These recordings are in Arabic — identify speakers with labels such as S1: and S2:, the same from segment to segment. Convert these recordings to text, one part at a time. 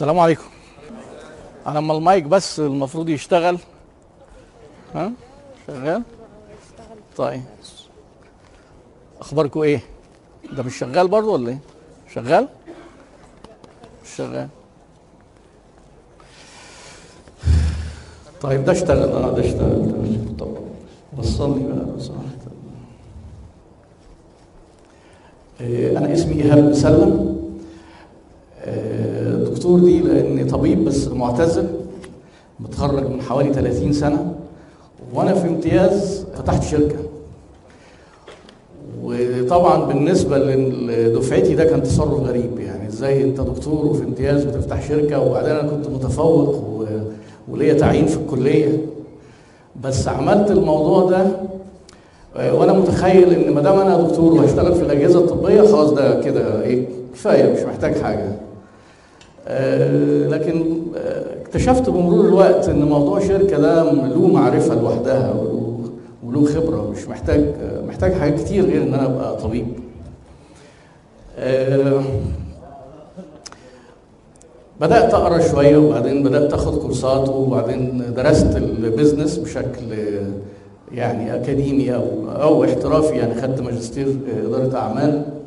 S1: السلام عليكم. أنا أما المايك بس المفروض يشتغل. ها؟ شغال؟ طيب. أخباركم إيه؟ ده مش شغال برضه ولا إيه؟ شغال؟ مش شغال. طيب ده اشتغل. آه ده اشتغل. طب وصلني بقى. لو سمحت آه، أنا اسمي ايهاب مسلم آه، دكتور دي لاني طبيب بس معتزل متخرج من حوالي 30 سنة وأنا في امتياز فتحت شركة. وطبعا بالنسبة لدفعتي ده كان تصرف غريب يعني. إزاي أنت دكتور وفي امتياز وتفتح شركة وبعدين أنا كنت متفوق. وليا تعيين في الكلية. بس عملت الموضوع ده آه، وأنا متخيل إن ما دام أنا دكتور وهشتغل في الأجهزة الطبية خلاص ده كده إيه كفاية مش محتاج حاجة. لكن آه، اكتشفت بمرور الوقت إن موضوع شركه ده له معرفة لوحدها وله خبرة مش محتاج آه، محتاج حاجات كتير غير إن أنا أبقى طبيب. آه، بدأت أقرأ شوية وبعدين بدأت أخد كورسات وبعدين درست البيزنس بشكل آه، يعني أكاديمي أو أو احترافي يعني خدت ماجستير آه، إدارة أعمال.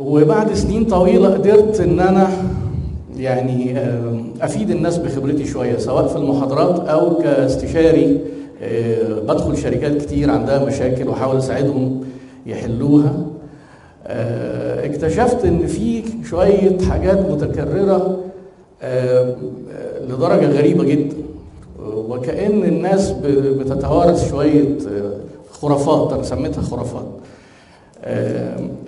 S1: وبعد سنين طويلة قدرت إن أنا يعني أفيد الناس بخبرتي شوية سواء في المحاضرات أو كاستشاري آه، بدخل شركات كتير عندها مشاكل وأحاول أساعدهم يحلوها. آه، اكتشفت إن في شوية حاجات متكررة لدرجة غريبة جدا. وكأن الناس بتتوارث شوية آه، خرافات أنا سميتها خرافات.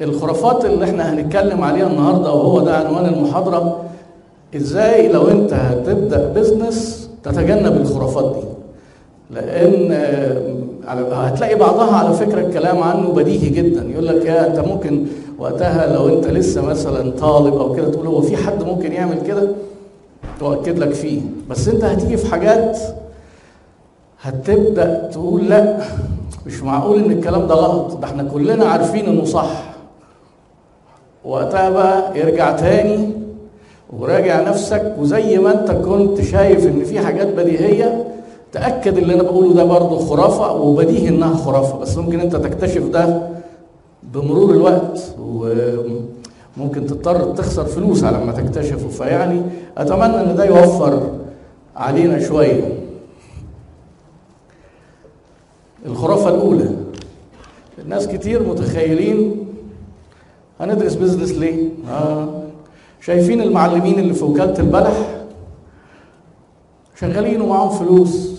S1: الخرافات اللي إحنا هنتكلم عليها النهارده وهو ده عنوان المحاضرة إزاي لو انت هتبدأ بزنس تتجنب الخرافات دي؟ لأن آه، هتلاقي بعضها على فكرة الكلام عنه بديهي جدا. يقول لك يا انت ممكن وقتها لو انت لسه مثلا طالب أو كده تقول هو في حد ممكن يعمل كده؟ تؤكد لك فيه. بس انت هتيجي في حاجات هتبدأ تقول لا. مش معقول إن الكلام ده غلط. ده إحنا كلنا عارفين إنه صح. وقتها بقى ارجع تاني وراجع نفسك. وزي ما أنت كنت شايف إن في حاجات بديهية تأكد اللي أنا بقوله ده برضه خرافة وبديهي إنها خرافة. بس ممكن أنت تكتشف ده بمرور الوقت. وممكن تضطر تخسر فلوس على ما تكتشفه. فيعني أتمنى إن ده يوفر علينا شوية. الخرافة الأولى. الناس كتير متخيلين هندرس business ليه؟ آه. شايفين المعلمين اللي في وكاله البلح شغالين ومعاهم فلوس.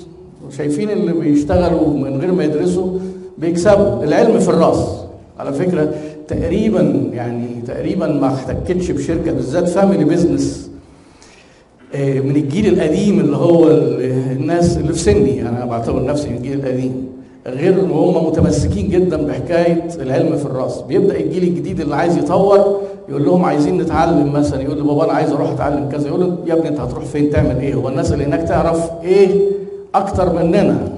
S1: وشايفين اللي بيشتغلوا من غير ما يدرسوا بيكسبوا. العلم في الرأس. على فكرة تقريبا يعني تقريبا ما احتكتش بشركة بالذات family business من الجيل القديم اللي هو ال- الناس اللي في سني. أنا بعتبر نفسي من الجيل القديم. غير إن هم متمسكين جدا بحكاية العلم في الرأس. بيبدأ الجيل الجديد اللي عايز يطور يقول لهم عايزين نتعلم مثلا يقول لبابا أنا عايز أروح أتعلم كذا. يقول له يا ابني أنت هتروح فين؟ تعمل إيه؟ هو الناس اللي هناك تعرف إيه أكتر مننا.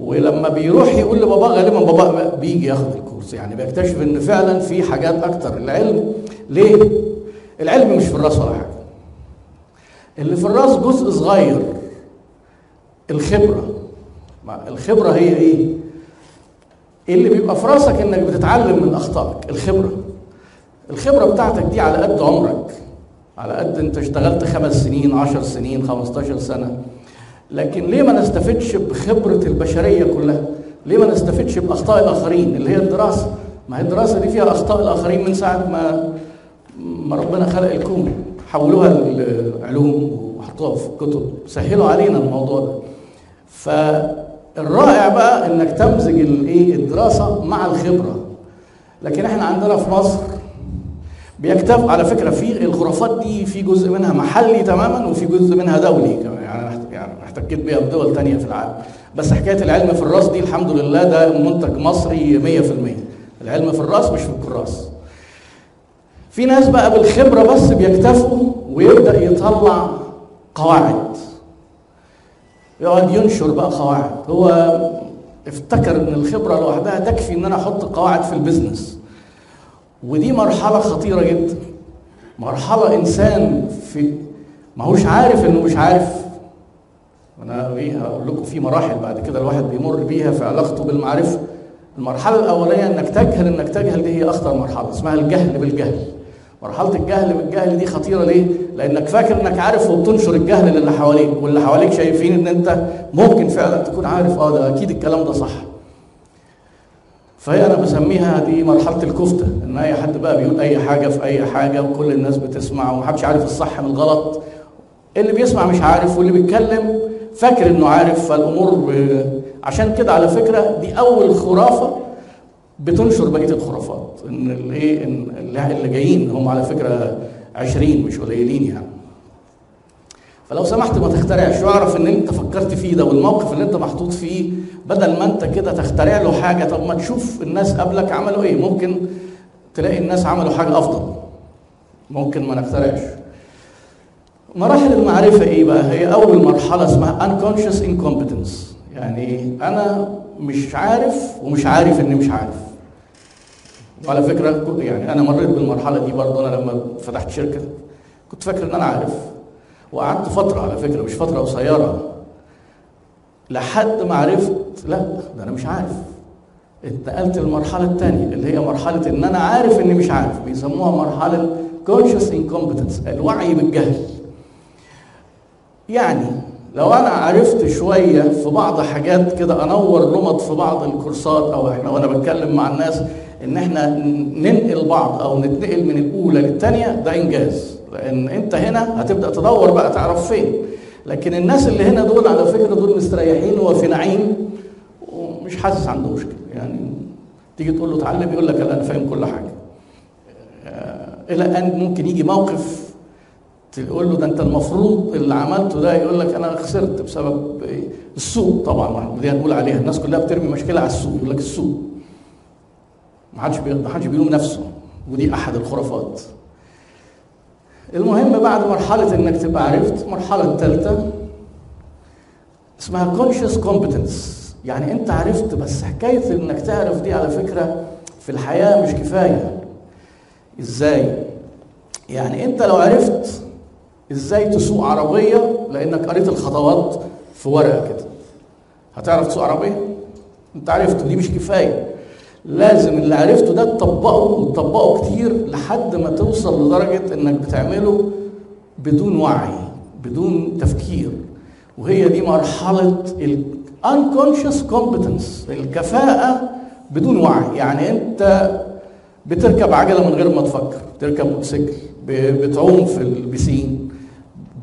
S1: ولما بيروح يقول لبابا غالبا بابا بيجي ياخد الكورس. يعني بيكتشف إن فعلا في حاجات أكتر. العلم ليه؟ العلم مش في الرأس ولا حاجة. اللي في الرأس جزء صغير الخبرة. ما الخبرة هي إيه؟ اللي بيبقى في راسك إنك بتتعلم من أخطائك الخبرة. الخبرة بتاعتك دي على قد عمرك على قد أنت اشتغلت خمس سنين عشر سنين 15 سنة. لكن ليه ما نستفدش بخبرة البشرية كلها؟ ليه ما نستفدش بأخطاء الآخرين؟ اللي هي الدراسة. ما هي الدراسة دي فيها أخطاء الآخرين من ساعة ما ما ربنا خلق الكون. حولوها لعلوم وحطوها في كتب. سهلوا علينا الموضوع ده. فالرائع بقى إنك تمزج الايه الدراسة مع الخبرة. لكن إحنا عندنا في مصر بيكتب على فكرة في الخرافات دي في جزء منها محلي تماما وفي جزء منها دولي كمان. يعني يعني احتكيت بيها في دول تانية في العالم. بس حكاية العلم في الرأس دي الحمد لله ده منتج مصري 100% العلم في الرأس مش في الكراس. في ناس بقى بالخبرة بس بيكتفوا ويبدأ يطلع قواعد. يقعد ينشر بقى قواعد. هو افتكر إن الخبرة لوحدها تكفي إن أنا أحط قواعد في البيزنس ودي مرحلة خطيرة جدا. مرحلة إنسان في ما هوش عارف إنه مش عارف. أنا إيه هقول لكم في مراحل بعد كده الواحد بيمر بيها في علاقته بالمعرفة. المرحلة الأولية إنك تجهل إنك تجهل دي هي أخطر مرحلة اسمها الجهل بالجهل. مرحلة الجهل بالجهل دي خطيرة ليه؟ لأنك فاكر إنك عارف وبتنشر الجهل للي حواليك واللي حواليك شايفين إن أنت ممكن فعلا تكون عارف آه ده أكيد الكلام ده صح. فهي أنا بسميها دي مرحلة الكفتة إن أي حد بقى بيقول أي حاجة في أي حاجة وكل الناس بتسمع ومحدش عارف الصح من الغلط. اللي بيسمع مش عارف واللي بيتكلم فاكر إنه عارف فالأمور ب... عشان كده على فكرة دي أول خرافة بتنشر بقية الخرافات. إن الايه إن اللي جايين هم على فكرة 20 مش قليلين يعني. فلو سمحت ما تخترعش. واعرف إن أنت فكرت فيه ده والموقف اللي أنت محطوط فيه؟ بدل ما أنت كده تخترع له حاجة طب ما تشوف الناس قبلك عملوا إيه. ممكن تلاقي الناس عملوا حاجة أفضل. ممكن ما نخترعش. مراحل المعرفة إيه بقى؟ هي أول مرحلة اسمها unconscious incompetence. يعني أنا مش عارف ومش عارف إني مش عارف. وعلى فكرة يعني أنا مريت بالمرحلة دي برضه أنا لما فتحت شركة كنت فاكر إن أنا عارف وقعدت فترة على فكرة مش فترة قصيرة لحد ما عرفت لا ده أنا مش عارف. اتنقلت للمرحلة الثانية اللي هي مرحلة إن أنا عارف إني مش عارف بيسموها مرحلة conscious incompetence الوعي بالجهل. يعني لو أنا عرفت شوية في بعض حاجات كده أنور لمط في بعض الكورسات أو إحنا وأنا بتكلم مع الناس إن إحنا ننقل بعض أو نتنقل من الأولى للثانيه ده إنجاز. لأن أنت هنا هتبدأ تدور بقى تعرف فين. لكن الناس اللي هنا دول على فكرة دول مستريحين وفي نعيم ومش حاسس عنده مشكلة. يعني تيجي تقول له اتعلم يقول لك أنا فاهم كل حاجة. إلى أن ممكن يجي موقف تقول له ده أنت المفروض اللي عملته ده يقول لك أنا خسرت بسبب إيه؟ السوق. طبعا دي هنقول عليها. الناس كلها بترمي مشكلة على السوق يقول لك السوق. ما حدش ما حدش بيلوم نفسه. ودي أحد الخرافات. المهم بعد مرحلة إنك تبقى عرفت المرحله الثالثه اسمها conscious competence. يعني أنت عرفت بس حكاية إنك تعرف دي على فكرة في الحياة مش كفاية. إزاي؟ يعني أنت لو عرفت إزاي تسوق عربية لأنك قريت الخطوات في ورقة كده. هتعرف تسوق عربية؟ أنت عرفته دي مش كفاية. لازم اللي عرفته ده تطبقه وتطبقه كتير لحد ما توصل لدرجة إنك بتعمله بدون وعي بدون تفكير. وهي دي مرحلة ال unconscious competence الكفاءة بدون وعي. يعني أنت بتركب عجلة من غير ما تفكر تركب موتوسيكل بتعوم في البسين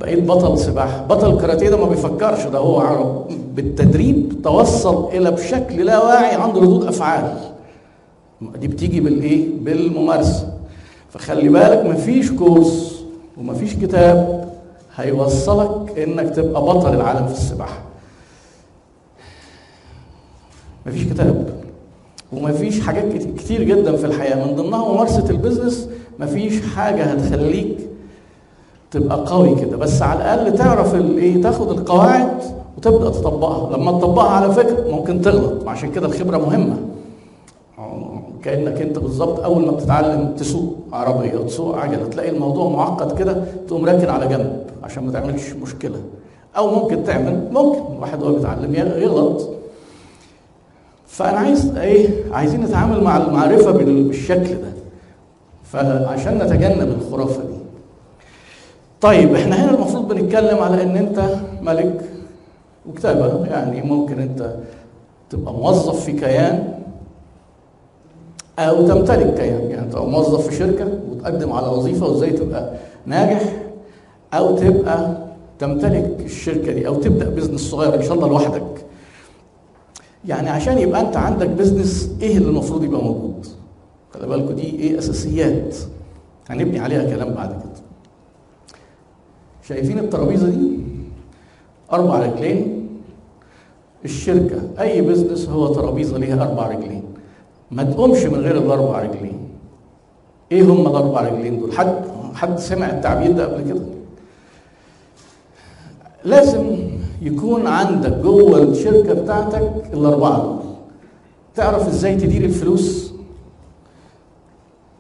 S1: بقيت بطل سباحة. بطل كاراتيه ده ما بيفكرش ده هو عرب بالتدريب توصل إلى بشكل لا واعي عنده ردود أفعال. دي بتيجي بالإيه؟ بالممارسة. فخلي بالك مفيش كورس ومفيش كتاب هيوصلك إنك تبقى بطل العالم في السباحة. مفيش كتاب ومفيش حاجات كتير جدا في الحياة. من ضمنها ممارسة البيزنس. مفيش حاجة هتخليك تبقى قوي كده. بس على الأقل تعرف الايه تاخد القواعد وتبدأ تطبقها. لما تطبقها على فكرة ممكن تغلط. عشان كده الخبرة مهمة. كأنك أنت بالظبط أول ما بتتعلم تسوق عربيه أو تسوق عجلة. تلاقي الموضوع معقد كده تقوم راكن على جنب عشان ما تعملش مشكلة. أو ممكن تعمل ممكن واحد وهو بيتعلم يغلط. فأنا عايز إيه عايزين نتعامل مع المعرفة بالشكل ده. فعشان نتجنب الخرافة دي. طيب إحنا هنا المفروض بنتكلم على إن أنت ملك وكتابة. يعني ممكن أنت تبقى موظف في كيان أو تمتلك كيان. يعني تبقى موظف في شركة وتقدم على وظيفة وازاي تبقى ناجح أو تبقى تمتلك الشركة دي أو تبدأ business صغير ان شاء الله لوحدك. يعني عشان يبقى انت عندك business إيه اللي المفروض يبقى موجود؟ خلي بالكم دي إيه اساسيات. هنبني عليها كلام بعد كده. شايفين الترابيزة دي؟ أربع رجلين. الشركة أي بزنس هو ترابيزة ليها أربع رجلين. ما تقومش من غير الاربع رجلين. إيه هم الاربع رجلين دول؟ حد حد سمع التعبير ده قبل كده؟ لازم يكون عندك جوه الشركة بتاعتك الأربعة دول. تعرف إزاي تدير الفلوس؟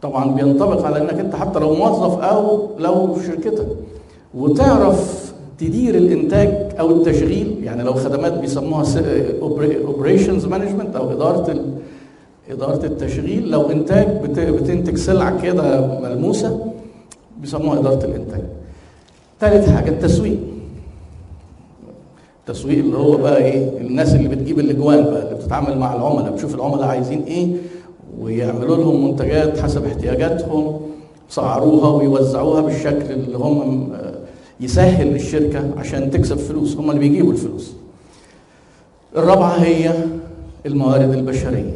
S1: طبعا بينطبق على إنك أنت حتى لو موظف أو لو في شركتك. وتعرف تدير الإنتاج أو التشغيل يعني لو خدمات بيسموها operations management أو إدارة إدارة التشغيل لو إنتاج بت- بتنتج سلعة كده ملموسة بيسموها إدارة الإنتاج. ثالث حاجة التسويق. التسويق اللي هو بقى إيه الناس اللي بتجيب الأجوان بقى اللي بتتعامل مع العملاء بتشوف العملاء عايزين إيه ويعملوا لهم منتجات حسب احتياجاتهم يسعروها ويوزعوها بالشكل اللي هم آه، يسهل للشركة عشان تكسب فلوس. هم اللي بيجيبوا الفلوس. الرابعة هي الموارد البشرية.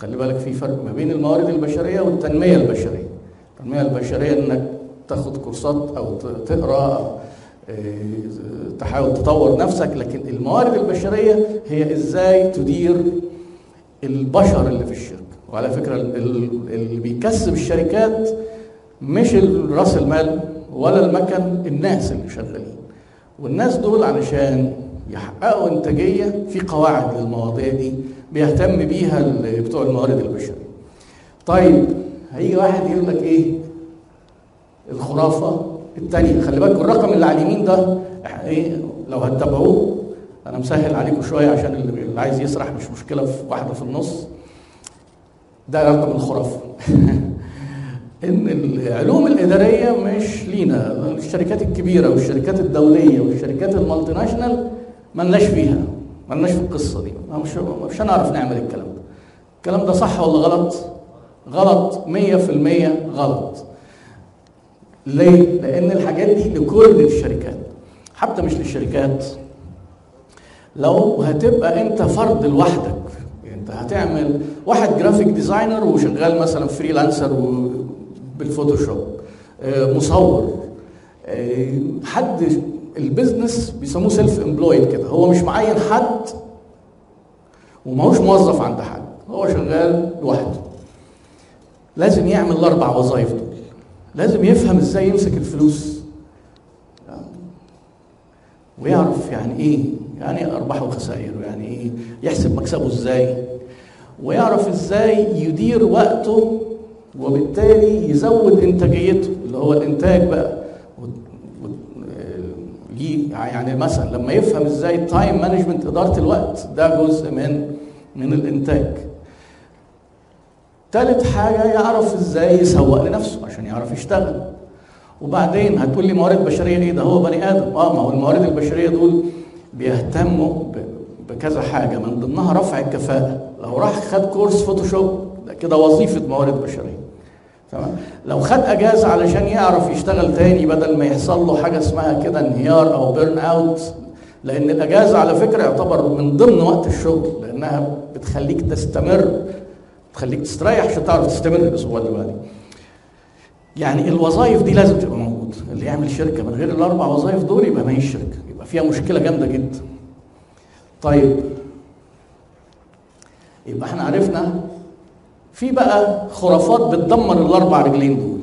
S1: خلي بالك في فرق ما بين الموارد البشرية والتنمية البشرية. التنمية البشرية إنك تاخد كورسات أو تقرأ آه، تحاول تطور نفسك لكن الموارد البشرية هي إزاي تدير البشر اللي في الشركة. وعلى فكرة ال- ال- اللي بيكسب الشركات مش راس المال ولا المكن الناس اللي شغالين. والناس دول علشان يحققوا انتاجيه في قواعد للمواضيع دي بيهتم بيها بتوع الموارد البشرية. طيب هيجي واحد يقول لك إيه؟ الخرافة الثانية خلي بالك الرقم اللي على اليمين ده إيه؟ لو هتتابعوه أنا مسهل عليكم شوية عشان اللي اللي عايز يسرح مش مشكلة في واحدة في النص. ده رقم الخرافة. إن العلوم الإدارية مش لينا الشركات الكبيرة والشركات الدولية والشركات المالتي ناشونال ملناش فيها ملناش في القصة دي. مش مش هنعرف نعمل الكلام ده. الكلام ده صح ولا غلط؟ غلط 100% غلط. ليه؟ لأن الحاجات دي لكل الشركات حتى مش للشركات. لو هتبقى أنت فرد لوحدك يعني أنت هتعمل واحد graphic designer وشغال مثلا freelancer بالفوتوشوب آه، مصور آه، حد ال business بيسموه self-employed كده. هو مش معين حد وماهوش موظف عند حد. هو شغال لوحده. لازم يعمل الأربع وظائف دول. لازم يفهم إزاي يمسك الفلوس. ويعرف يعني إيه يعني أرباح وخسائر يعني إيه يحسب مكسبه إزاي. ويعرف إزاي يدير وقته وبالتالي يزود إنتاجيته اللي هو الإنتاج بقى. ليه يعني مثلا لما يفهم إزاي ال time management إدارة الوقت ده جزء من من الإنتاج. تالت حاجة يعرف إزاي يسوق لنفسه عشان يعرف يشتغل. وبعدين هتقول لي موارد بشرية إيه ده هو بني آدم. آه ما هو الموارد البشرية دول بيهتموا بكذا حاجة. من ضمنها رفع الكفاءة. لو راح خد course فوتوشوب ده كده وظيفة موارد بشرية. تمام لو خد أجازة علشان يعرف يشتغل تاني بدل ما يحصل له حاجة اسمها كده انهيار أو burnout لأن الأجازة على فكرة يعتبر من ضمن وقت الشغل لأنها بتخليك تستمر تخليك تستريح عشان تعرف تستمر الأسبوع اللي بعده. يعني الوظائف دي لازم تبقى موجودة، اللي يعمل شركة من غير الأربع وظائف دول يبقى ما هيش شركة، يبقى فيها مشكلة جامدة جدا. طيب يبقى إحنا عرفنا في بقى خرافات بتدمر الأربع رجلين دول.